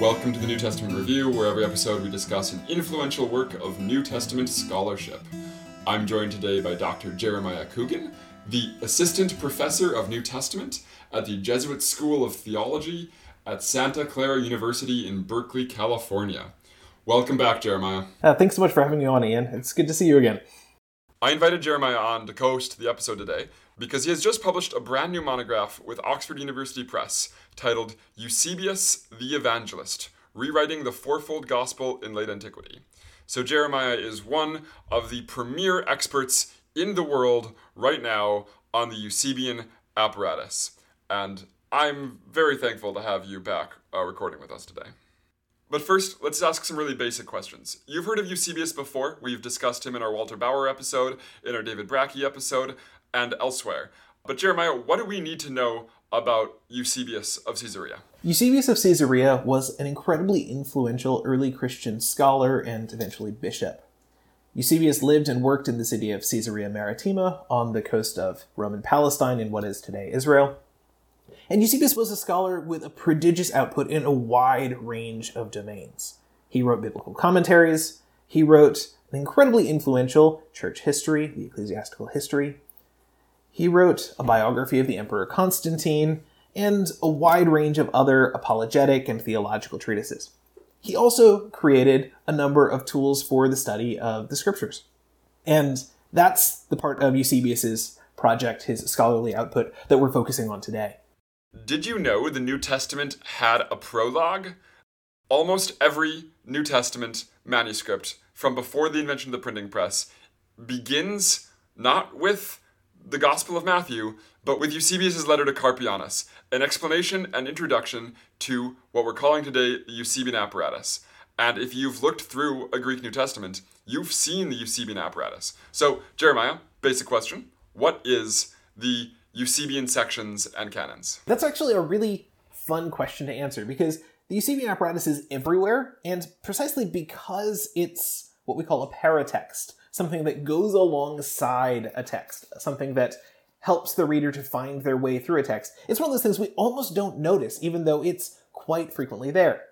Welcome to the New Testament Review, where every episode we discuss an influential work of New Testament scholarship. I'm joined today by Dr. Jeremiah Coogan, the Assistant Professor of New Testament at the Jesuit School of Theology at Santa Clara University in Berkeley, California. Welcome back, Jeremiah. Uh, thanks so much for having me on, Ian. It's good to see you again. I invited Jeremiah on to co host the episode today because he has just published a brand new monograph with Oxford University Press titled Eusebius the Evangelist Rewriting the Fourfold Gospel in Late Antiquity. So, Jeremiah is one of the premier experts in the world right now on the Eusebian apparatus. And I'm very thankful to have you back uh, recording with us today. But first, let's ask some really basic questions. You've heard of Eusebius before. We've discussed him in our Walter Bauer episode, in our David Brakke episode, and elsewhere. But Jeremiah, what do we need to know about Eusebius of Caesarea? Eusebius of Caesarea was an incredibly influential early Christian scholar and eventually bishop. Eusebius lived and worked in the city of Caesarea Maritima on the coast of Roman Palestine in what is today Israel. And Eusebius was a scholar with a prodigious output in a wide range of domains. He wrote biblical commentaries, he wrote an incredibly influential church history, the ecclesiastical history. He wrote a biography of the Emperor Constantine and a wide range of other apologetic and theological treatises. He also created a number of tools for the study of the scriptures. And that's the part of Eusebius's project, his scholarly output, that we're focusing on today. Did you know the New Testament had a prologue? Almost every New Testament manuscript from before the invention of the printing press begins not with the Gospel of Matthew, but with Eusebius' letter to Carpianus, an explanation and introduction to what we're calling today the Eusebian apparatus. And if you've looked through a Greek New Testament, you've seen the Eusebian apparatus. So, Jeremiah, basic question What is the Eusebian sections and canons? That's actually a really fun question to answer because the Eusebian apparatus is everywhere, and precisely because it's what we call a paratext, something that goes alongside a text, something that helps the reader to find their way through a text. It's one of those things we almost don't notice, even though it's quite frequently there.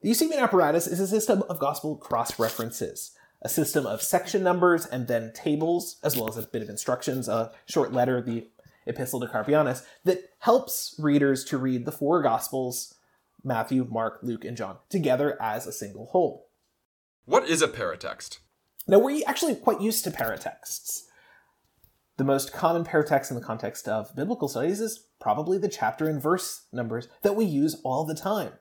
The Eusebian apparatus is a system of gospel cross references, a system of section numbers and then tables, as well as a bit of instructions, a short letter, the Epistle to Carpianus, that helps readers to read the four gospels Matthew, Mark, Luke, and John together as a single whole. What is a paratext? Now, we're actually quite used to paratexts. The most common paratext in the context of biblical studies is probably the chapter and verse numbers that we use all the time.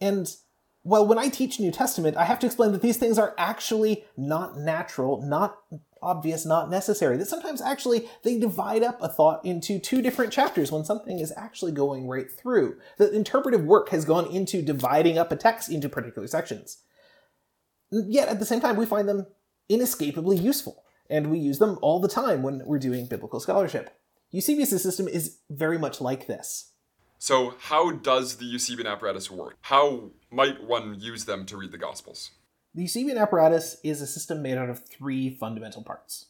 And well, when I teach New Testament, I have to explain that these things are actually not natural, not obvious, not necessary. That sometimes actually they divide up a thought into two different chapters when something is actually going right through. That interpretive work has gone into dividing up a text into particular sections. Yet at the same time, we find them inescapably useful, and we use them all the time when we're doing biblical scholarship. Eusebius' system is very much like this. So, how does the Eusebian apparatus work? How might one use them to read the Gospels? The Eusebian apparatus is a system made out of three fundamental parts.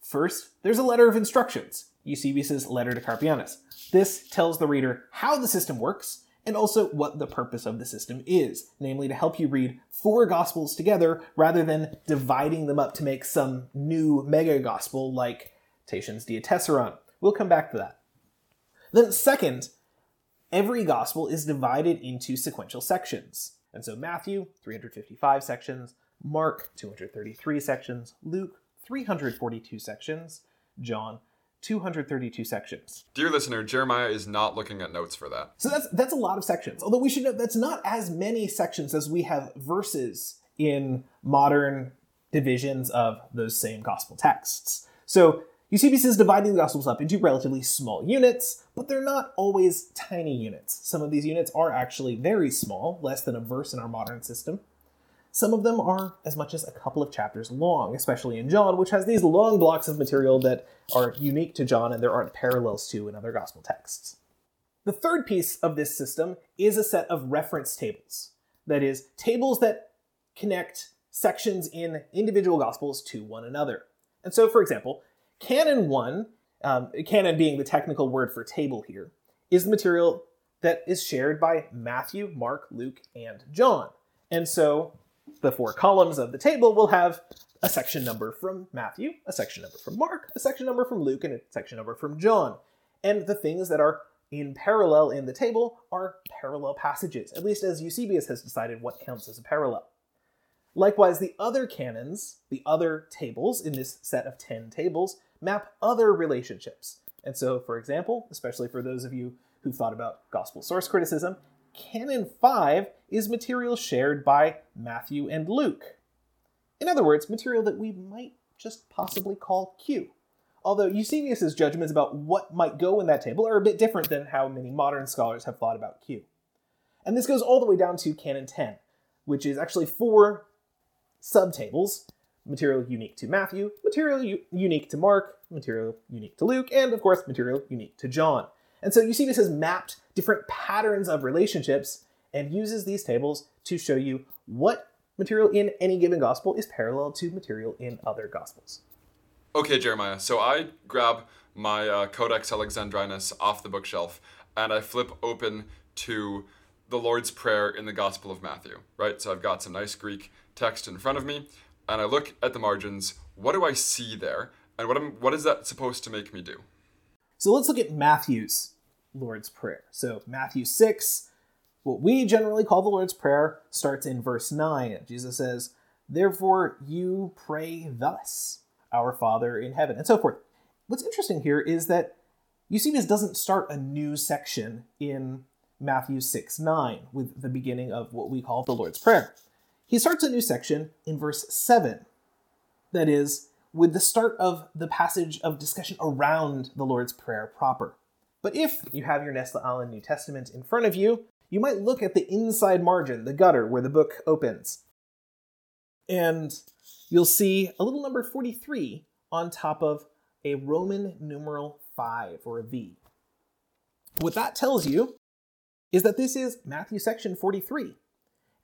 First, there's a letter of instructions, Eusebius' letter to Carpianus. This tells the reader how the system works and also what the purpose of the system is, namely to help you read four gospels together rather than dividing them up to make some new mega gospel like Tatian's Diatessaron. We'll come back to that. Then, second, every gospel is divided into sequential sections. And so Matthew, 355 sections, Mark, 233 sections, Luke, 342 sections, John, 232 sections. Dear listener, Jeremiah is not looking at notes for that. So that's that's a lot of sections. Although we should note that's not as many sections as we have verses in modern divisions of those same gospel texts. So Eusebius is dividing the Gospels up into relatively small units, but they're not always tiny units. Some of these units are actually very small, less than a verse in our modern system. Some of them are as much as a couple of chapters long, especially in John, which has these long blocks of material that are unique to John and there aren't parallels to in other gospel texts. The third piece of this system is a set of reference tables. That is, tables that connect sections in individual gospels to one another. And so, for example, Canon 1, um, canon being the technical word for table here, is the material that is shared by Matthew, Mark, Luke, and John. And so the four columns of the table will have a section number from Matthew, a section number from Mark, a section number from Luke, and a section number from John. And the things that are in parallel in the table are parallel passages, at least as Eusebius has decided what counts as a parallel. Likewise, the other canons, the other tables in this set of 10 tables, map other relationships. And so, for example, especially for those of you who thought about gospel source criticism, Canon 5 is material shared by Matthew and Luke. In other words, material that we might just possibly call Q. Although Eusebius's judgments about what might go in that table are a bit different than how many modern scholars have thought about Q. And this goes all the way down to Canon 10, which is actually four subtables material unique to Matthew, material u- unique to Mark, material unique to Luke, and of course, material unique to John. And so Eusebius has mapped different patterns of relationships and uses these tables to show you what material in any given gospel is parallel to material in other gospels. Okay, Jeremiah. So I grab my uh, Codex Alexandrinus off the bookshelf and I flip open to the Lord's Prayer in the Gospel of Matthew, right? So I've got some nice Greek text in front of me and I look at the margins. What do I see there? And what, am, what is that supposed to make me do? So let's look at Matthew's Lord's Prayer. So Matthew 6, what we generally call the Lord's Prayer starts in verse 9. Jesus says, Therefore you pray thus, Our Father in heaven, and so forth. What's interesting here is that Eusebius doesn't start a new section in Matthew 6 9 with the beginning of what we call the Lord's Prayer. He starts a new section in verse 7. That is, with the start of the passage of discussion around the Lord's Prayer proper. But if you have your Nestle Aland New Testament in front of you, you might look at the inside margin, the gutter where the book opens. And you'll see a little number 43 on top of a Roman numeral 5 or a V. What that tells you is that this is Matthew section 43,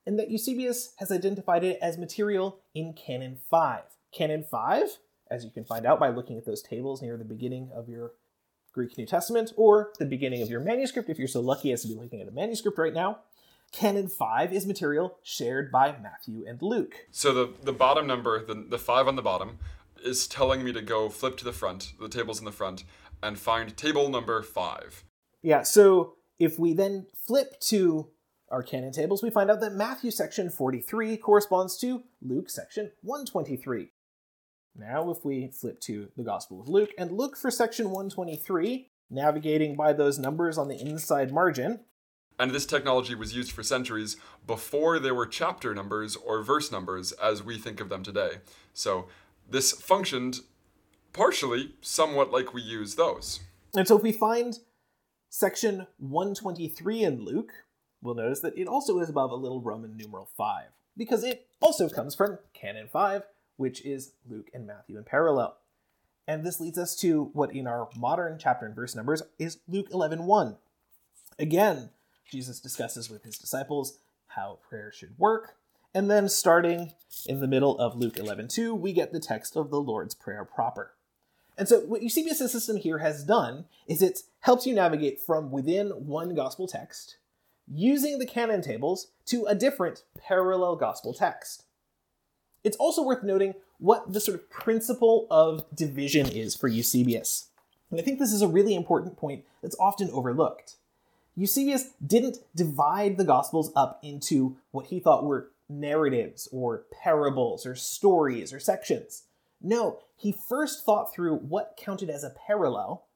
and that Eusebius has identified it as material in Canon 5. Canon 5, as you can find out by looking at those tables near the beginning of your Greek New Testament, or the beginning of your manuscript, if you're so lucky as to be looking at a manuscript right now. Canon 5 is material shared by Matthew and Luke. So the, the bottom number, the, the five on the bottom, is telling me to go flip to the front, the tables in the front, and find table number five. Yeah, so if we then flip to our canon tables, we find out that Matthew section 43 corresponds to Luke section 123. Now, if we flip to the Gospel of Luke and look for section 123, navigating by those numbers on the inside margin. And this technology was used for centuries before there were chapter numbers or verse numbers as we think of them today. So this functioned partially somewhat like we use those. And so if we find section 123 in Luke, we'll notice that it also is above a little Roman numeral 5, because it also comes from Canon 5, which is Luke and Matthew in parallel. And this leads us to what in our modern chapter and verse numbers is Luke 11:1. Again, Jesus discusses with his disciples how prayer should work, and then starting in the middle of Luke 11:2, we get the text of the Lord's Prayer proper. And so what Eusebius' system here has done is it helps you navigate from within one gospel text using the canon tables to a different parallel gospel text. It's also worth noting what the sort of principle of division is for Eusebius. And I think this is a really important point that's often overlooked. Eusebius didn't divide the Gospels up into what he thought were narratives or parables or stories or sections. No, he first thought through what counted as a parallel,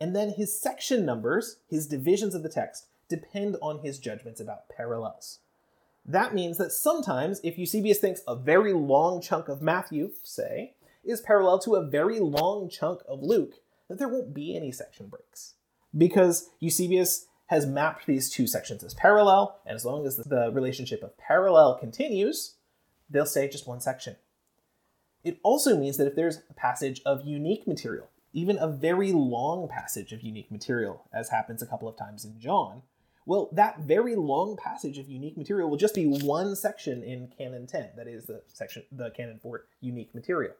and then his section numbers, his divisions of the text, depend on his judgments about parallels. That means that sometimes, if Eusebius thinks a very long chunk of Matthew, say, is parallel to a very long chunk of Luke, that there won't be any section breaks. Because Eusebius has mapped these two sections as parallel, and as long as the relationship of parallel continues, they'll stay just one section. It also means that if there's a passage of unique material, even a very long passage of unique material, as happens a couple of times in John, well, that very long passage of unique material will just be one section in Canon 10. That is the section, the canon for unique material.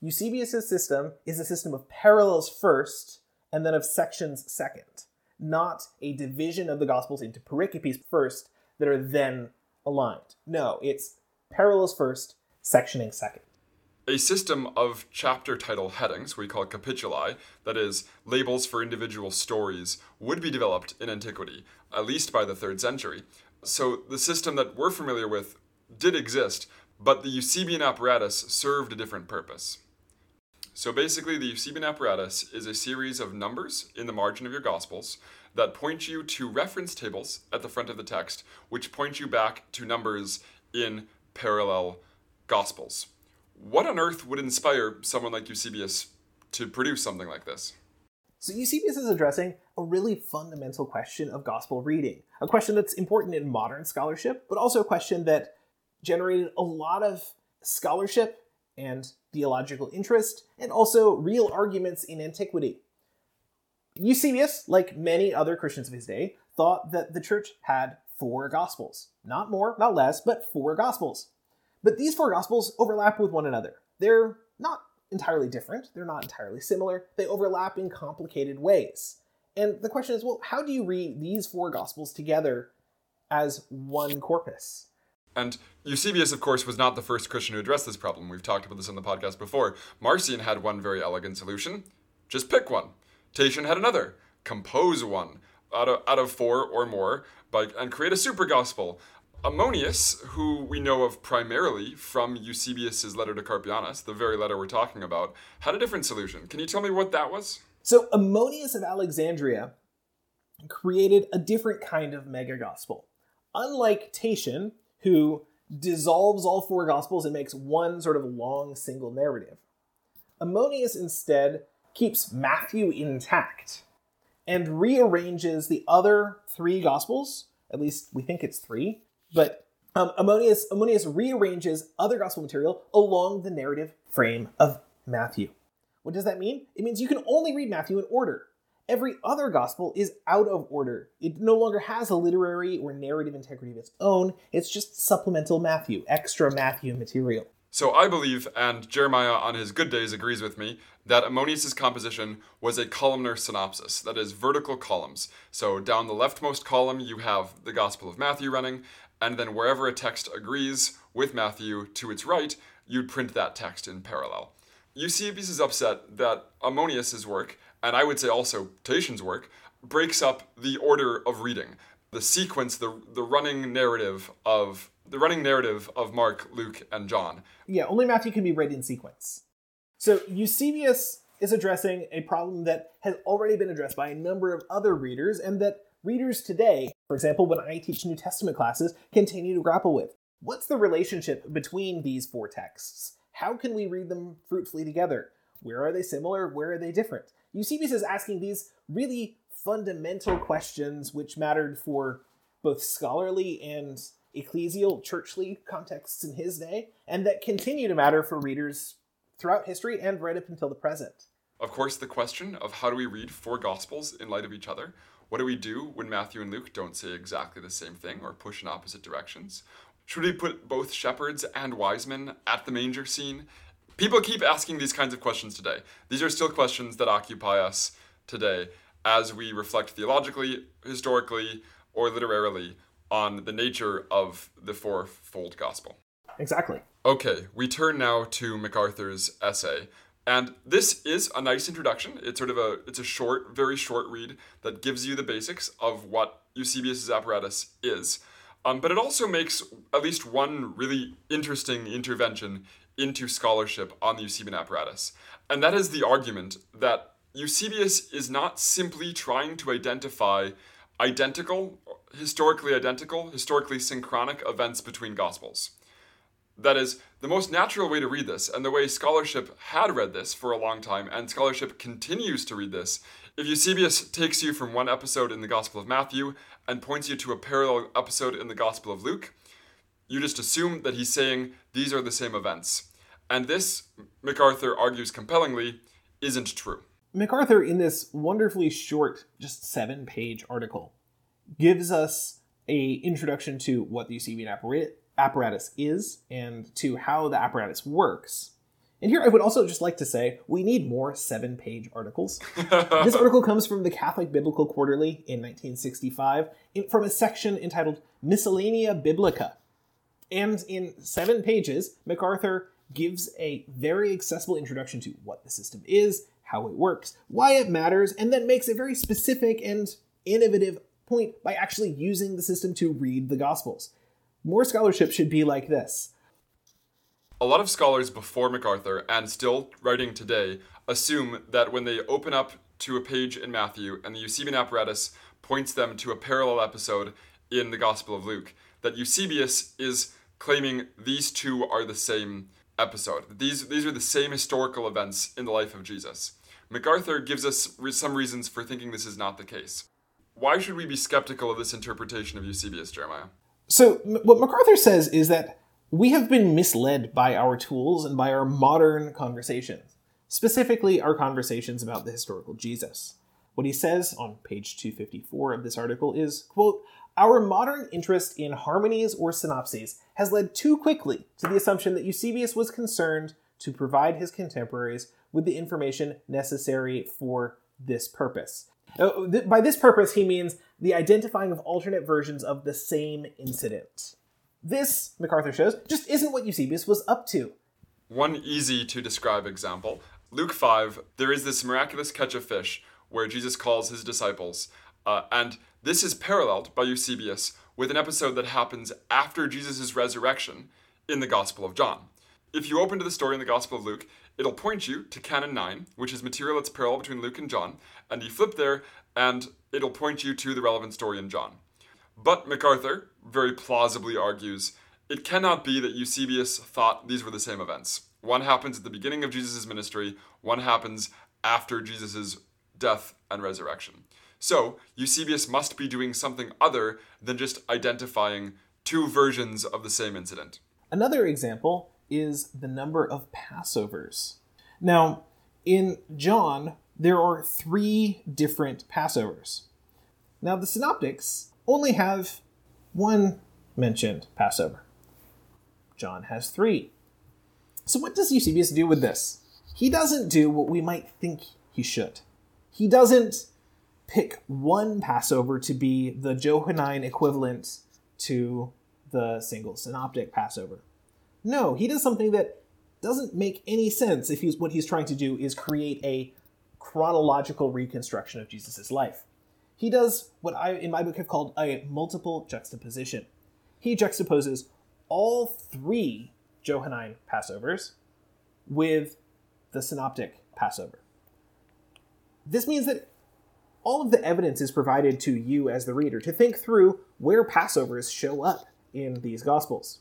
Eusebius' system is a system of parallels first and then of sections second. not a division of the Gospels into pericopes first that are then aligned. No, it's parallels first, sectioning second. A system of chapter title headings, we call capituli, that is, labels for individual stories, would be developed in antiquity, at least by the third century. So the system that we're familiar with did exist, but the Eusebian apparatus served a different purpose. So basically, the Eusebian apparatus is a series of numbers in the margin of your Gospels that point you to reference tables at the front of the text, which point you back to numbers in parallel Gospels. What on earth would inspire someone like Eusebius to produce something like this? So Eusebius is addressing a really fundamental question of gospel reading, a question that's important in modern scholarship, but also a question that generated a lot of scholarship and theological interest, and also real arguments in antiquity. Eusebius, like many other Christians of his day, thought that the church had four gospels. Not more, not less, but four gospels. But these four gospels overlap with one another. They're not entirely different, they're not entirely similar, they overlap in complicated ways. And the question is well, how do you read these four gospels together as one corpus? And Eusebius, of course, was not the first Christian to address this problem. We've talked about this on the podcast before. Marcion had one very elegant solution just pick one. Tatian had another compose one out of, out of four or more by, and create a super gospel. Ammonius, who we know of primarily from Eusebius's letter to Carpianus, the very letter we're talking about, had a different solution. Can you tell me what that was? So, Ammonius of Alexandria created a different kind of mega gospel. Unlike Tatian, who dissolves all four gospels and makes one sort of long single narrative, Ammonius instead keeps Matthew intact and rearranges the other three gospels, at least we think it's three, but um, Ammonius, Ammonius rearranges other gospel material along the narrative frame of Matthew. What does that mean? It means you can only read Matthew in order. Every other gospel is out of order. It no longer has a literary or narrative integrity of its own. It's just supplemental Matthew, extra Matthew material. So I believe, and Jeremiah on his good days agrees with me, that Ammonius's composition was a columnar synopsis, that is, vertical columns. So down the leftmost column, you have the Gospel of Matthew running, and then wherever a text agrees with Matthew to its right, you'd print that text in parallel. Eusebius is upset that Ammonius's work, and I would say also Tatian's work, breaks up the order of reading, the sequence, the, the running narrative of the running narrative of Mark, Luke, and John. Yeah, only Matthew can be read in sequence. So Eusebius is addressing a problem that has already been addressed by a number of other readers and that readers today, for example, when I teach New Testament classes, continue to grapple with. What's the relationship between these four texts? How can we read them fruitfully together? Where are they similar? Where are they different? Eusebius is asking these really fundamental questions which mattered for both scholarly and ecclesial, churchly contexts in his day, and that continue to matter for readers throughout history and right up until the present. Of course, the question of how do we read four Gospels in light of each other? What do we do when Matthew and Luke don't say exactly the same thing or push in opposite directions? Should we put both shepherds and wise men at the manger scene? People keep asking these kinds of questions today. These are still questions that occupy us today as we reflect theologically, historically, or literarily on the nature of the fourfold gospel. Exactly. Okay, we turn now to McArthur's essay. And this is a nice introduction. It's sort of a it's a short, very short read that gives you the basics of what Eusebius's apparatus is. Um, but it also makes at least one really interesting intervention into scholarship on the Eusebian apparatus. And that is the argument that Eusebius is not simply trying to identify identical, historically identical, historically synchronic events between Gospels. That is, the most natural way to read this, and the way scholarship had read this for a long time, and scholarship continues to read this, if Eusebius takes you from one episode in the Gospel of Matthew and points you to a parallel episode in the Gospel of Luke, you just assume that he's saying these are the same events. And this, McArthur argues compellingly, isn't true. McArthur, in this wonderfully short, just seven page article, gives us a introduction to what the Eusebian apparatus is and to how the apparatus works. And here I would also just like to say we need more seven page articles. this article comes from the Catholic Biblical Quarterly in 1965 in, from a section entitled Miscellanea Biblica. And in seven pages, McArthur gives a very accessible introduction to what the system is, how it works, why it matters, and then makes a very specific and innovative point by actually using the system to read the Gospels. More scholarship should be like this. A lot of scholars before McArthur and still writing today assume that when they open up to a page in Matthew and the Eusebian apparatus points them to a parallel episode in the Gospel of Luke, that Eusebius is claiming these two are the same episode. These, these are the same historical events in the life of Jesus. McArthur gives us some reasons for thinking this is not the case. Why should we be skeptical of this interpretation of Eusebius, Jeremiah? So, what McArthur says is that we have been misled by our tools and by our modern conversations, specifically our conversations about the historical Jesus. What he says on page 254 of this article is, quote, our modern interest in harmonies or synopses has led too quickly to the assumption that Eusebius was concerned to provide his contemporaries with the information necessary for this purpose. Uh, by this purpose, he means the identifying of alternate versions of the same incident. This, McArthur shows, just isn't what Eusebius was up to. One easy to describe example Luke 5, there is this miraculous catch of fish where Jesus calls his disciples, uh, and this is paralleled by Eusebius with an episode that happens after Jesus' resurrection in the Gospel of John. If you open to the story in the Gospel of Luke, it'll point you to Canon 9, which is material that's parallel between Luke and John, and you flip there, and it'll point you to the relevant story in John. But McArthur very plausibly argues it cannot be that Eusebius thought these were the same events. One happens at the beginning of Jesus' ministry, one happens after Jesus' death and resurrection. So, Eusebius must be doing something other than just identifying two versions of the same incident. Another example is the number of Passovers. Now, in John, there are three different Passovers. Now, the Synoptics only have one mentioned Passover. John has three. So, what does Eusebius do with this? He doesn't do what we might think he should. He doesn't pick one Passover to be the Johannine equivalent to the single synoptic Passover. No, he does something that doesn't make any sense if he's what he's trying to do is create a chronological reconstruction of Jesus' life. He does what I in my book have called a multiple juxtaposition. He juxtaposes all three Johannine Passovers with the synoptic Passover. This means that all of the evidence is provided to you as the reader to think through where Passovers show up in these Gospels.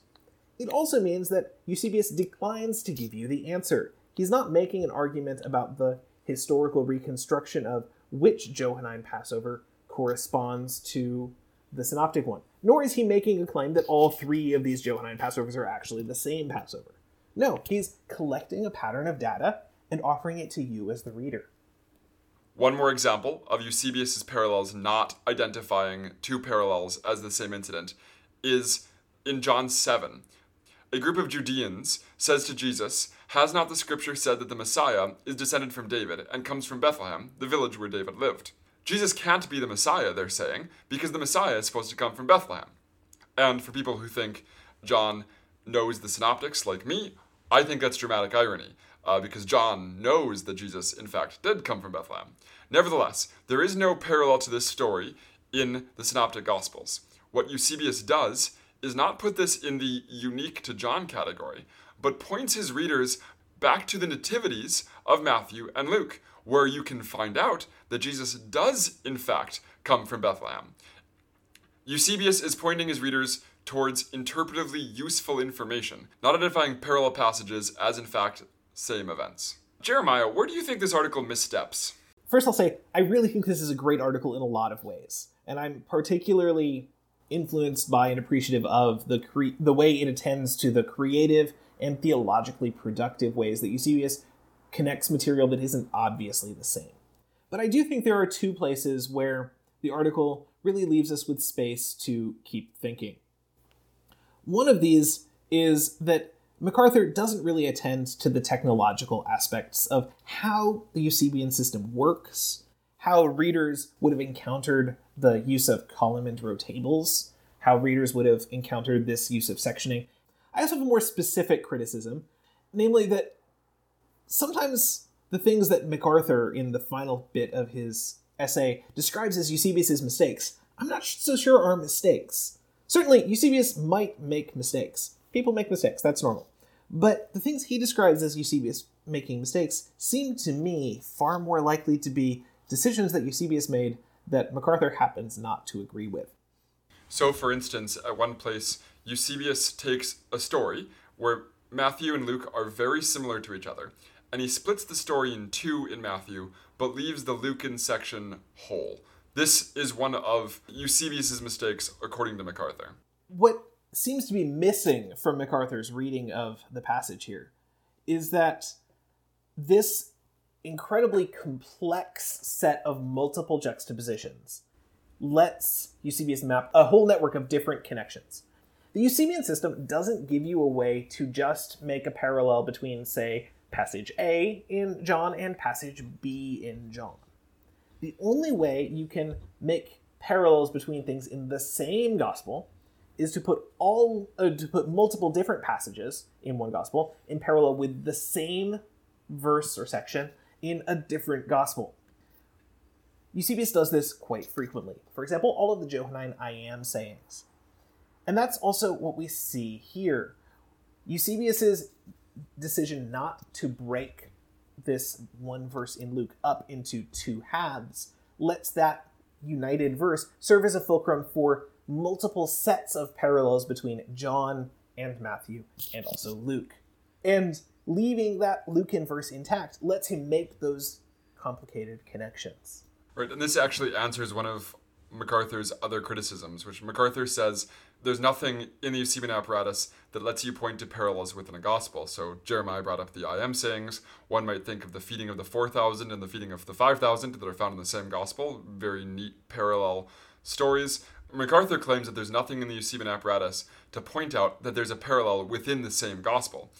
It also means that Eusebius declines to give you the answer. He's not making an argument about the historical reconstruction of which Johannine Passover corresponds to the synoptic one, nor is he making a claim that all three of these Johannine Passovers are actually the same Passover. No, he's collecting a pattern of data and offering it to you as the reader. One more example of Eusebius's parallels not identifying two parallels as the same incident is in John 7, a group of Judeans says to Jesus, Has not the scripture said that the Messiah is descended from David and comes from Bethlehem, the village where David lived? Jesus can't be the Messiah, they're saying, because the Messiah is supposed to come from Bethlehem. And for people who think John knows the synoptics, like me, I think that's dramatic irony, uh, because John knows that Jesus, in fact, did come from Bethlehem. Nevertheless, there is no parallel to this story in the synoptic gospels. What Eusebius does is not put this in the unique to John category, but points his readers back to the nativities of Matthew and Luke, where you can find out that Jesus does, in fact, come from Bethlehem. Eusebius is pointing his readers towards interpretively useful information, not identifying parallel passages as, in fact, same events. Jeremiah, where do you think this article missteps? First, I'll say I really think this is a great article in a lot of ways, and I'm particularly influenced by and appreciative of the cre- the way it attends to the creative and theologically productive ways that Eusebius connects material that isn't obviously the same. But I do think there are two places where the article really leaves us with space to keep thinking. One of these is that McArthur doesn't really attend to the technological aspects of how the Eusebian system works, how readers would have encountered the use of column and row tables, how readers would have encountered this use of sectioning. I also have a more specific criticism, namely that sometimes the things that McArthur, in the final bit of his essay, describes as Eusebius's mistakes, I'm not so sure are mistakes. Certainly, Eusebius might make mistakes. People make mistakes, that's normal. But the things he describes as Eusebius making mistakes seem to me far more likely to be decisions that Eusebius made that McArthur happens not to agree with. So, for instance, at one place, Eusebius takes a story where Matthew and Luke are very similar to each other, and he splits the story in two in Matthew, but leaves the Lucan section whole. This is one of Eusebius's mistakes, according to McArthur. What seems to be missing from McArthur's reading of the passage here is that this incredibly complex set of multiple juxtapositions lets Eusebius map a whole network of different connections. The Eusebian system doesn't give you a way to just make a parallel between, say, passage A in John and passage B in John. The only way you can make parallels between things in the same gospel is to put all uh, to put multiple different passages in one gospel in parallel with the same verse or section in a different gospel. Eusebius does this quite frequently. For example, all of the Johannine I am sayings. And that's also what we see here. Eusebius's decision not to break this one verse in Luke up into two halves lets that united verse serve as a fulcrum for multiple sets of parallels between John and Matthew and also Luke. And leaving that Lucan verse intact lets him make those complicated connections. Right, and this actually answers one of McArthur's other criticisms, which McArthur says there's nothing in the Eusebian apparatus that lets you point to parallels within a gospel. So Jeremiah brought up the I am sayings. One might think of the feeding of the 4,000 and the feeding of the 5,000 that are found in the same gospel. Very neat parallel stories. McArthur claims that there's nothing in the Eusebian apparatus to point out that there's a parallel within the same gospel.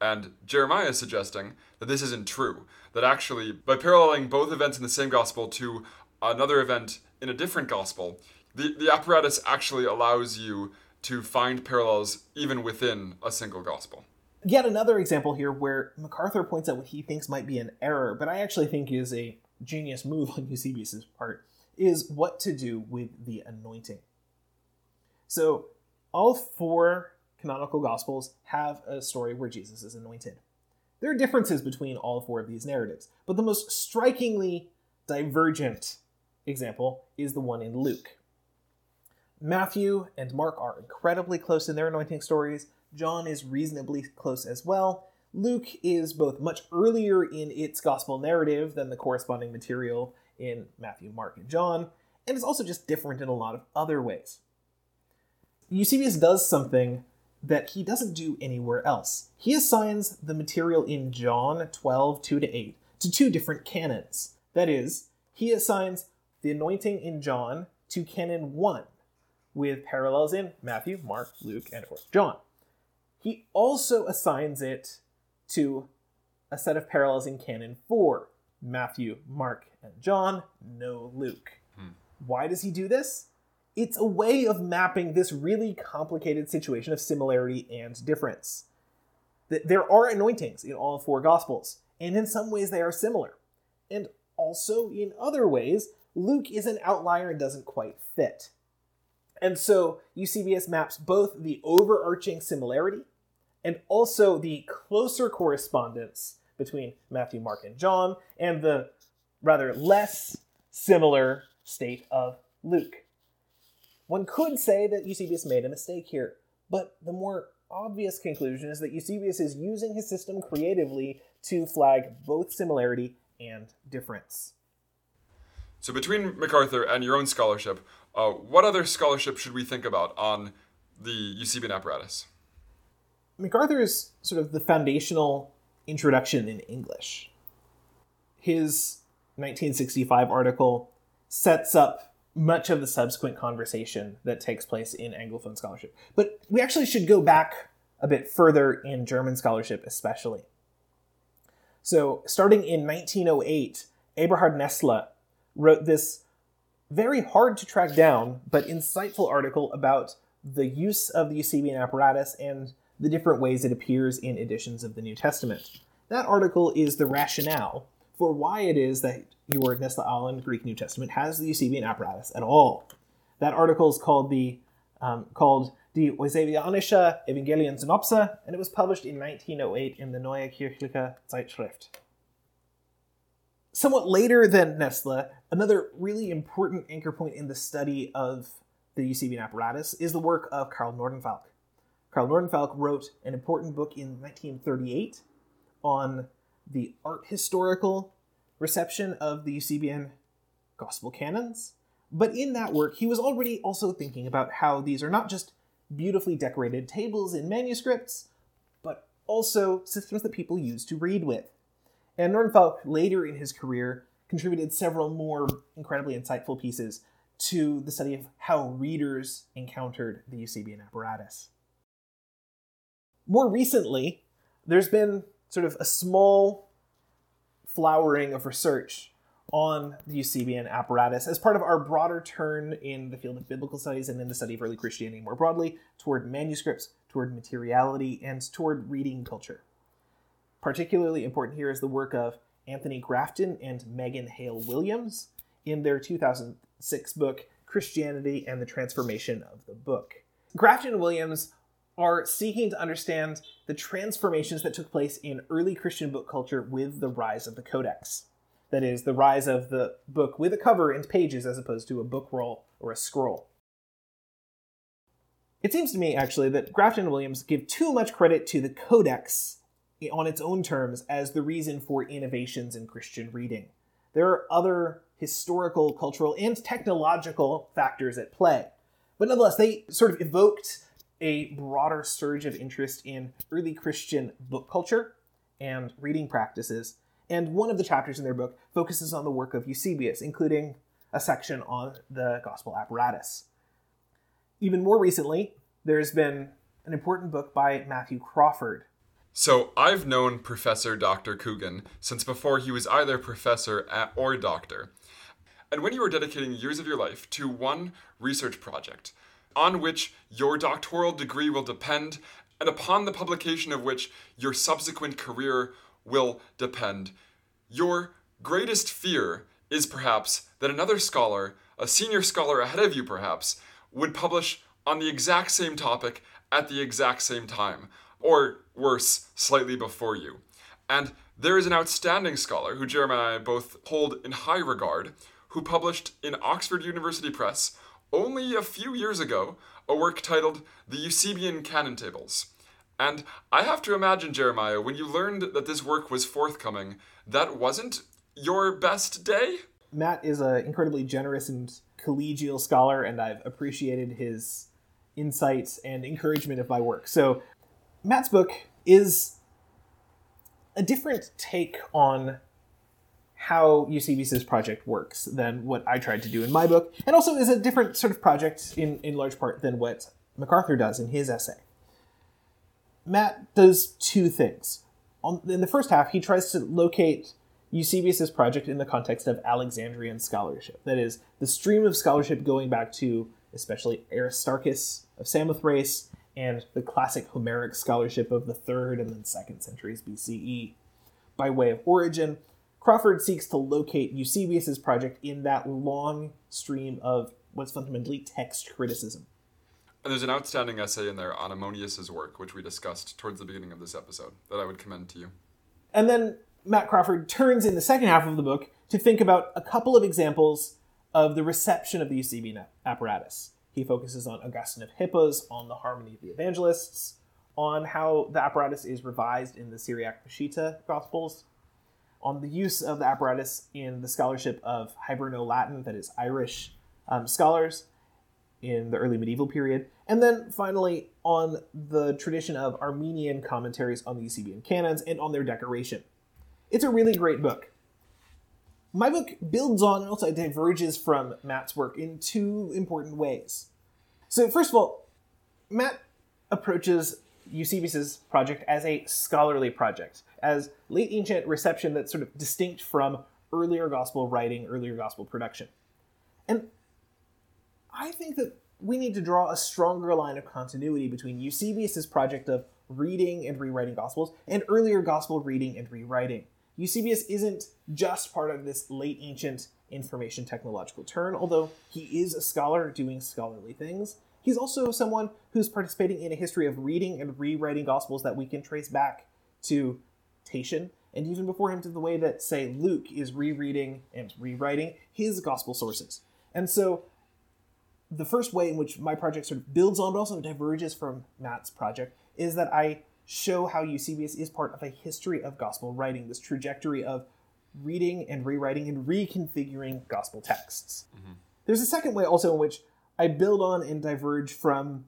And Jeremiah is suggesting that this isn't true, that actually, by paralleling both events in the same gospel to another event in a different gospel, the, the apparatus actually allows you to find parallels even within a single gospel. Yet another example here where McArthur points out what he thinks might be an error, but I actually think is a genius move on Eusebius's part, is what to do with the anointing. So, all four canonical gospels have a story where Jesus is anointed. There are differences between all four of these narratives, but the most strikingly divergent example is the one in Luke. Matthew and Mark are incredibly close in their anointing stories. John is reasonably close as well. Luke is both much earlier in its gospel narrative than the corresponding material in Matthew, Mark, and John, and is also just different in a lot of other ways. Eusebius does something that he doesn't do anywhere else. He assigns the material in John 12, 2 to 8 to two different canons. That is, he assigns the anointing in John to canon 1, with parallels in Matthew, Mark, Luke, and of course John. He also assigns it to a set of parallels in canon 4, Matthew, Mark, and John, no Luke. Hmm. Why does he do this? It's a way of mapping this really complicated situation of similarity and difference. There are anointings in all four Gospels, and in some ways they are similar. And also, in other ways, Luke is an outlier and doesn't quite fit. And so Eusebius maps both the overarching similarity and also the closer correspondence between Matthew, Mark, and John, and the rather less similar state of Luke. One could say that Eusebius made a mistake here, but the more obvious conclusion is that Eusebius is using his system creatively to flag both similarity and difference. So, between McArthur and your own scholarship, uh, what other scholarship should we think about on the Eusebian apparatus? McArthur is sort of the foundational introduction in English. His 1965 article sets up much of the subsequent conversation that takes place in Anglophone scholarship. But we actually should go back a bit further in German scholarship, especially. So, starting in 1908, Eberhard Nestle wrote this very hard to track down but insightful article about the use of the Eusebian apparatus and the different ways it appears in editions of the New Testament. That article is the rationale for why it is that your Nestle Aland Greek New Testament has the Eusebian apparatus at all. That article is called the um, called Die Eusebianische Evangeliensynopse, and it was published in 1908 in the Neue Kirchliche Zeitschrift. Somewhat later than Nestle, another really important anchor point in the study of the Eusebian apparatus is the work of Carl Nordenfalk. Carl Nordenfalk wrote an important book in 1938 on the art historical reception of the Eusebian gospel canons. But in that work, he was already also thinking about how these are not just beautifully decorated tables in manuscripts, but also systems that people use to read with. And Nordenfalk, later in his career, contributed several more incredibly insightful pieces to the study of how readers encountered the Eusebian apparatus. More recently, there's been sort of a small flowering of research on the Eusebian apparatus as part of our broader turn in the field of biblical studies and in the study of early Christianity more broadly toward manuscripts, toward materiality, and toward reading culture. Particularly important here is the work of Anthony Grafton and Megan Hale Williams in their 2006 book, Christianity and the Transformation of the Book. Grafton and Williams are seeking to understand the transformations that took place in early Christian book culture with the rise of the Codex. That is, the rise of the book with a cover and pages as opposed to a book roll or a scroll. It seems to me, actually, that Grafton and Williams give too much credit to the Codex on its own terms as the reason for innovations in Christian reading. There are other historical, cultural, and technological factors at play. But nonetheless, they sort of evoked a broader surge of interest in early Christian book culture and reading practices. And one of the chapters in their book focuses on the work of Eusebius, including a section on the gospel apparatus. Even more recently, there's been an important book by Matthew Crawford. So, I've known Professor Dr. Coogan since before he was either professor or doctor. And when you are dedicating years of your life to one research project, on which your doctoral degree will depend, and upon the publication of which your subsequent career will depend. Your greatest fear is perhaps that another scholar, a senior scholar ahead of you perhaps, would publish on the exact same topic at the exact same time, or worse, slightly before you. And there is an outstanding scholar who Jeremiah and I both hold in high regard, who published in Oxford University Press only a few years ago a work titled The Eusebian Canon Tables. And I have to imagine, Jeremiah, when you learned that this work was forthcoming, that wasn't your best day? Matt is an incredibly generous and collegial scholar, and I've appreciated his insights and encouragement of my work. So, Matt's book is a different take on how Eusebius's project works than what I tried to do in my book, and also is a different sort of project in, in large part than what McArthur does in his essay. Matt does two things. On, in the first half, he tries to locate Eusebius's project in the context of Alexandrian scholarship. That is, the stream of scholarship going back to especially Aristarchus of Samothrace and the classic Homeric scholarship of the third and then second centuries BCE. By way of origin, Crawford seeks to locate Eusebius's project in that long stream of what's fundamentally text criticism. And there's an outstanding essay in there on Ammonius's work, which we discussed towards the beginning of this episode, that I would commend to you. And then Matt Crawford turns in the second half of the book to think about a couple of examples of the reception of the Eusebian apparatus. He focuses on Augustine of Hippo's, on the harmony of the evangelists, on how the apparatus is revised in the Syriac Peshitta Gospels, on the use of the apparatus in the scholarship of Hiberno Latin, that is, Irish um, scholars in the early medieval period, and then finally on the tradition of Armenian commentaries on the Eusebian canons and on their decoration. It's a really great book. My book builds on and also diverges from Matt's work in two important ways. So, first of all, Matt approaches Eusebius's project as a scholarly project, as late ancient reception that's sort of distinct from earlier gospel writing, earlier gospel production. And I think that we need to draw a stronger line of continuity between Eusebius's project of reading and rewriting gospels and earlier gospel reading and rewriting. Eusebius isn't just part of this late ancient information technological turn, although he is a scholar doing scholarly things. He's also someone who's participating in a history of reading and rewriting gospels that we can trace back to And even before him to the way that, say, Luke is rereading and rewriting his gospel sources. And so the first way in which my project sort of builds on but also diverges from Matt's project is that I show how Eusebius is part of a history of gospel writing, this trajectory of reading and rewriting and reconfiguring gospel texts. Mm-hmm. There's a second way also in which I build on and diverge from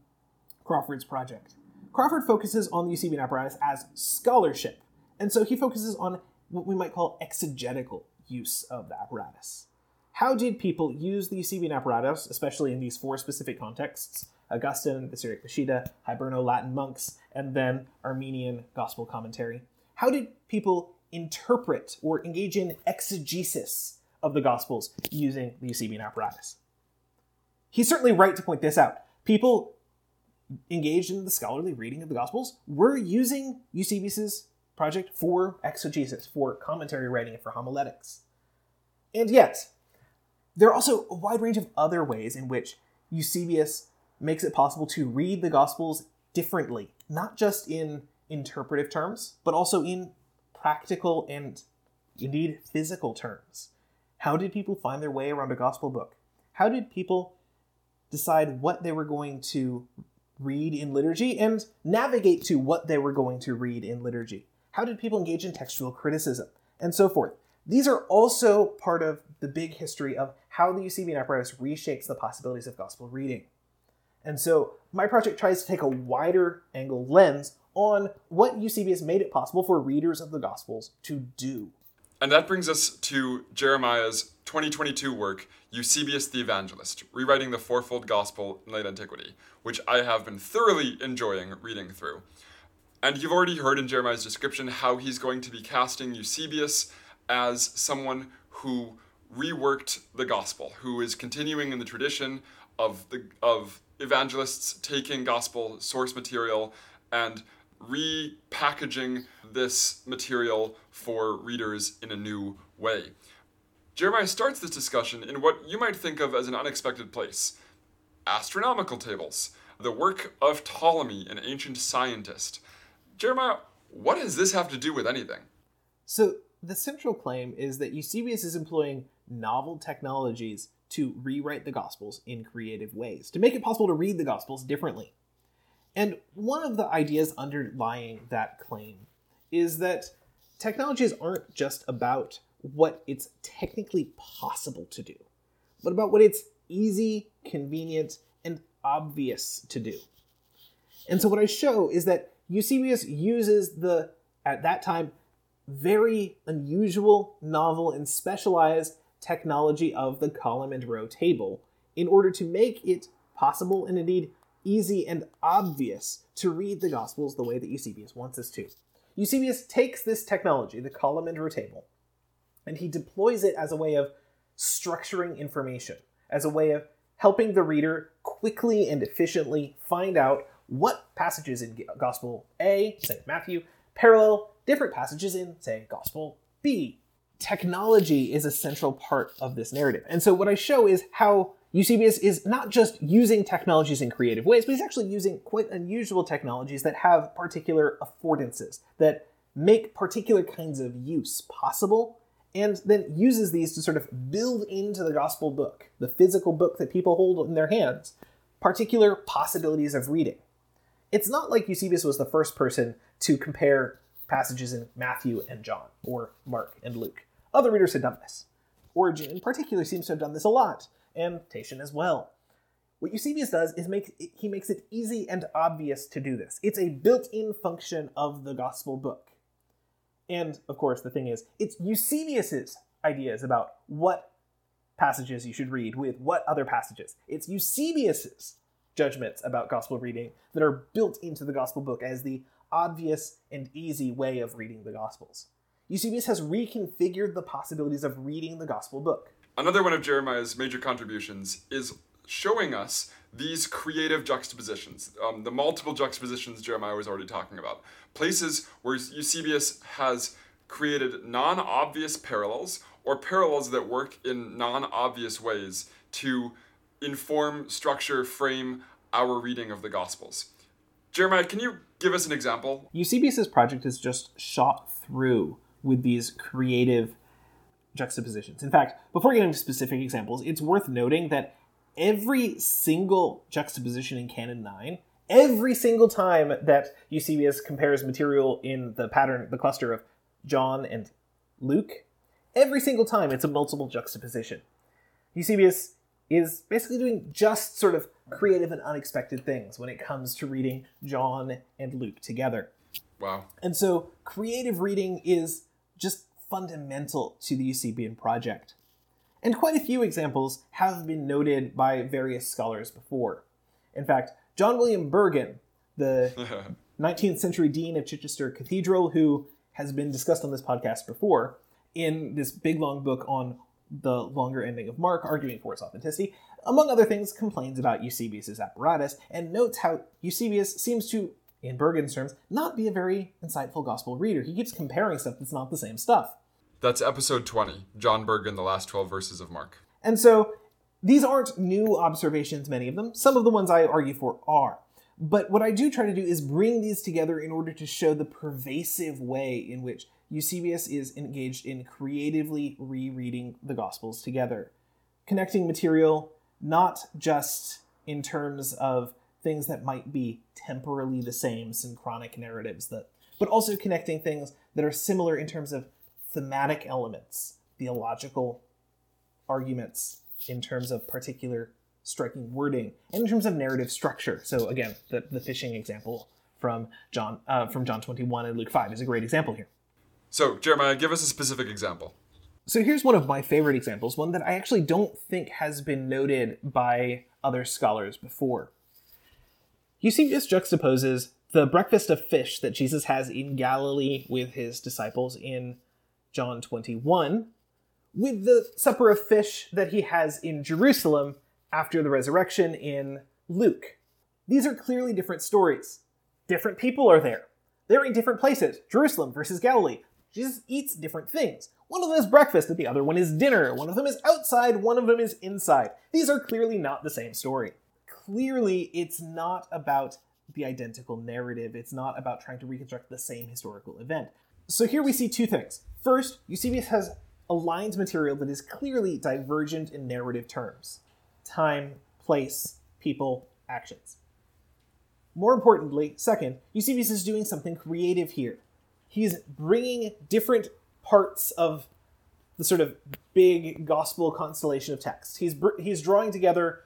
Crawford's project. Crawford focuses on the Eusebian apparatus as scholarship, and so he focuses on what we might call exegetical use of the apparatus. How did people use the Eusebian apparatus, especially in these four specific contexts Augustine, the Syriac Peshitta, Hiberno Latin monks, and then Armenian gospel commentary? How did people interpret or engage in exegesis of the Gospels using the Eusebian apparatus. He's certainly right to point this out. People engaged in the scholarly reading of the Gospels were using Eusebius's project for exegesis, for commentary writing, and for homiletics. And yet, there are also a wide range of other ways in which Eusebius makes it possible to read the Gospels differently, not just in interpretive terms, but also in practical and indeed physical terms. How did people find their way around a gospel book? How did people decide what they were going to read in liturgy and navigate to what they were going to read in liturgy? How did people engage in textual criticism? And so forth. These are also part of the big history of how the Eusebian apparatus reshapes the possibilities of gospel reading. And so my project tries to take a wider angle lens on what Eusebius made it possible for readers of the Gospels to do. And that brings us to Jeremiah's 2022 work, Eusebius the Evangelist, rewriting the fourfold gospel in late antiquity, which I have been thoroughly enjoying reading through. And you've already heard in Jeremiah's description how he's going to be casting Eusebius as someone who reworked the gospel, who is continuing in the tradition of the of evangelists taking gospel source material and repackaging this material for readers in a new way. Jeremiah starts this discussion in what you might think of as an unexpected place astronomical tables, the work of Ptolemy, an ancient scientist. Jeremiah, what does this have to do with anything? So, the central claim is that Eusebius is employing novel technologies to rewrite the Gospels in creative ways, to make it possible to read the Gospels differently. And one of the ideas underlying that claim is that technologies aren't just about what it's technically possible to do, but about what it's easy, convenient, and obvious to do. And so what I show is that Eusebius uses the, at that time, very unusual, novel, and specialized technology of the column and row table in order to make it possible and indeed easy and obvious to read the Gospels the way that Eusebius wants us to. Eusebius takes this technology, the column and row table, and he deploys it as a way of structuring information, as a way of helping the reader quickly and efficiently find out what passages in Gospel A, say Matthew, parallel different passages in, say, Gospel B. Technology is a central part of this narrative. And so what I show is how Eusebius is not just using technologies in creative ways, but he's actually using quite unusual technologies that have particular affordances, that make particular kinds of use possible, and then uses these to sort of build into the gospel book, the physical book that people hold in their hands, particular possibilities of reading. It's not like Eusebius was the first person to compare passages in Matthew and John, or Mark and Luke. Other readers had done this. Origen, in particular, seems to have done this a lot and Tatian as well. What Eusebius does is make he makes it easy and obvious to do this. It's a built-in function of the gospel book. And of course, the thing is, it's Eusebius's ideas about what passages you should read with what other passages. It's Eusebius's judgments about gospel reading that are built into the gospel book as the obvious and easy way of reading the gospels. Eusebius has reconfigured the possibilities of reading the gospel book. Another one of Jeremiah's major contributions is showing us these creative juxtapositions, um, the multiple juxtapositions Jeremiah was already talking about. Places where Eusebius has created non obvious parallels or parallels that work in non obvious ways to inform, structure, frame our reading of the Gospels. Jeremiah, can you give us an example? Eusebius's project is just shot through with these creative juxtapositions. In fact, before getting into specific examples, it's worth noting that every single juxtaposition in Canon 9, every single time that Eusebius compares material in the pattern, the cluster of John and Luke, every single time it's a multiple juxtaposition. Eusebius is basically doing just sort of creative and unexpected things when it comes to reading John and Luke together. Wow. And so creative reading is just fundamental to the Eusebian project. And quite a few examples have been noted by various scholars before. In fact, John William Burgon, the 19th century dean of Chichester Cathedral, who has been discussed on this podcast before, in this big long book on the longer ending of Mark, arguing for its authenticity, among other things, complains about Eusebius's apparatus and notes how Eusebius seems to, in Burgon's terms, not be a very insightful gospel reader. He keeps comparing stuff that's not the same stuff. That's episode 20, John Burgon, the last 12 verses of Mark. And so these aren't new observations, many of them. Some of the ones I argue for are. But what I do try to do is bring these together in order to show the pervasive way in which Eusebius is engaged in creatively rereading the Gospels together, connecting material not just in terms of things that might be temporally the same, synchronic narratives, that, but also connecting things that are similar in terms of thematic elements, theological arguments, in terms of particular striking wording, and in terms of narrative structure. So again, the, the fishing example from John uh, from John 21 and Luke 5 is a great example here. So, Jeremiah, give us a specific example. So here's one of my favorite examples, one that I actually don't think has been noted by other scholars before. Eusebius juxtaposes the breakfast of fish that Jesus has in Galilee with his disciples in John 21 with the supper of fish that he has in Jerusalem after the resurrection in Luke. These are clearly different stories. Different people are there. They're in different places Jerusalem versus Galilee. Jesus eats different things. One of them is breakfast, and the other one is dinner. One of them is outside, one of them is inside. These are clearly not the same story. Clearly, it's not about the identical narrative. It's not about trying to reconstruct the same historical event. So here we see two things. First, Eusebius has aligned material that is clearly divergent in narrative terms time, place, people, actions. More importantly, second, Eusebius is doing something creative here. He's bringing different parts of the sort of big gospel constellation of text. He's he's drawing together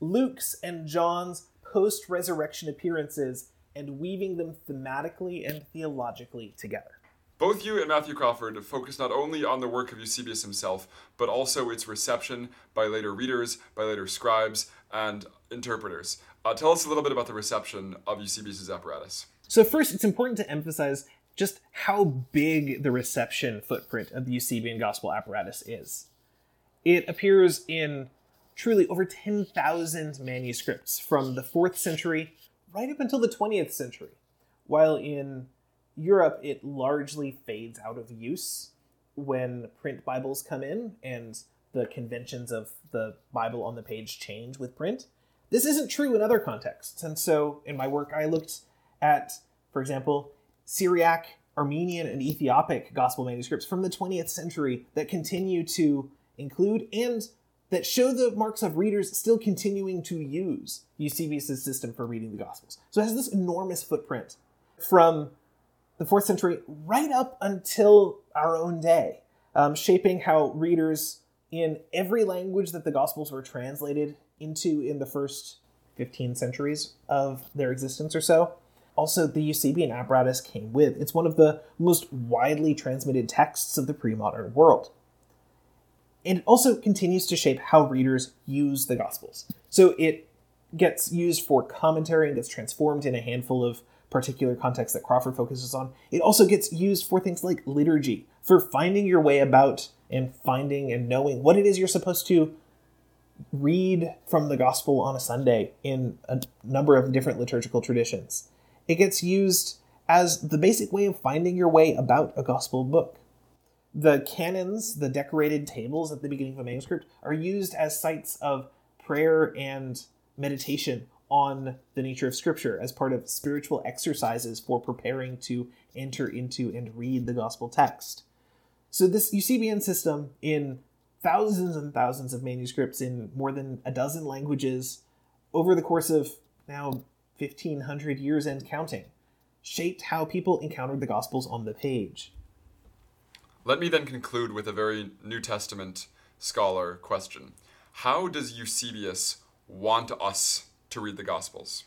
Luke's and John's post-resurrection appearances and weaving them thematically and theologically together. Both you and Matthew Crawford focus not only on the work of Eusebius himself, but also its reception by later readers, by later scribes, and interpreters. Uh, tell us a little bit about the reception of Eusebius's apparatus. So, first, it's important to emphasize just how big the reception footprint of the Eusebian gospel apparatus is. It appears in truly over 10,000 manuscripts from the 4th century right up until the 20th century, while in Europe it largely fades out of use when print Bibles come in and the conventions of the Bible on the page change with print. This isn't true in other contexts. And so in my work, I looked at, for example, Syriac, Armenian, and Ethiopic gospel manuscripts from the 20th century that continue to include and that show the marks of readers still continuing to use Eusebius' system for reading the Gospels. So it has this enormous footprint from the fourth century right up until our own day, um, shaping how readers in every language that the Gospels were translated into in the first 15 centuries of their existence or so also the Eusebian apparatus came with. It's one of the most widely transmitted texts of the pre modern world. And it also continues to shape how readers use the Gospels. So it gets used for commentary and gets transformed in a handful of particular contexts that Crawford focuses on. It also gets used for things like liturgy, for finding your way about and finding and knowing what it is you're supposed to read from the gospel on a Sunday in a number of different liturgical traditions. It gets used as the basic way of finding your way about a gospel book. The canons, the decorated tables at the beginning of a manuscript, are used as sites of prayer and meditation on the nature of Scripture as part of spiritual exercises for preparing to enter into and read the gospel text. So, this Eusebian system in thousands and thousands of manuscripts in more than a dozen languages over the course of now 1500 years and counting shaped how people encountered the gospels on the page. Let me then conclude with a very New Testament scholar question. How does Eusebius want us to read the gospels?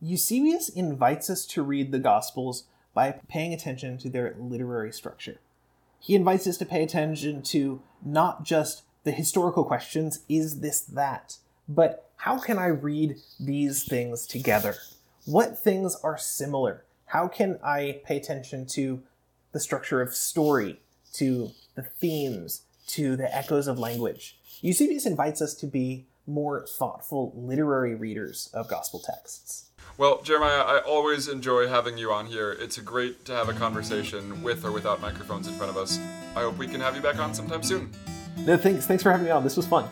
Eusebius invites us to read the gospels by paying attention to their literary structure. He invites us to pay attention to not just the historical questions, is this that, but how can I read these things together? What things are similar? How can I pay attention to the structure of story, to the themes, to the echoes of language? Eusebius invites us to be more thoughtful literary readers of gospel texts. Well, Jeremiah, I always enjoy having you on here. It's great to have a conversation with or without microphones in front of us. I hope we can have you back on sometime soon. No, thanks. Thanks for having me on. This was fun.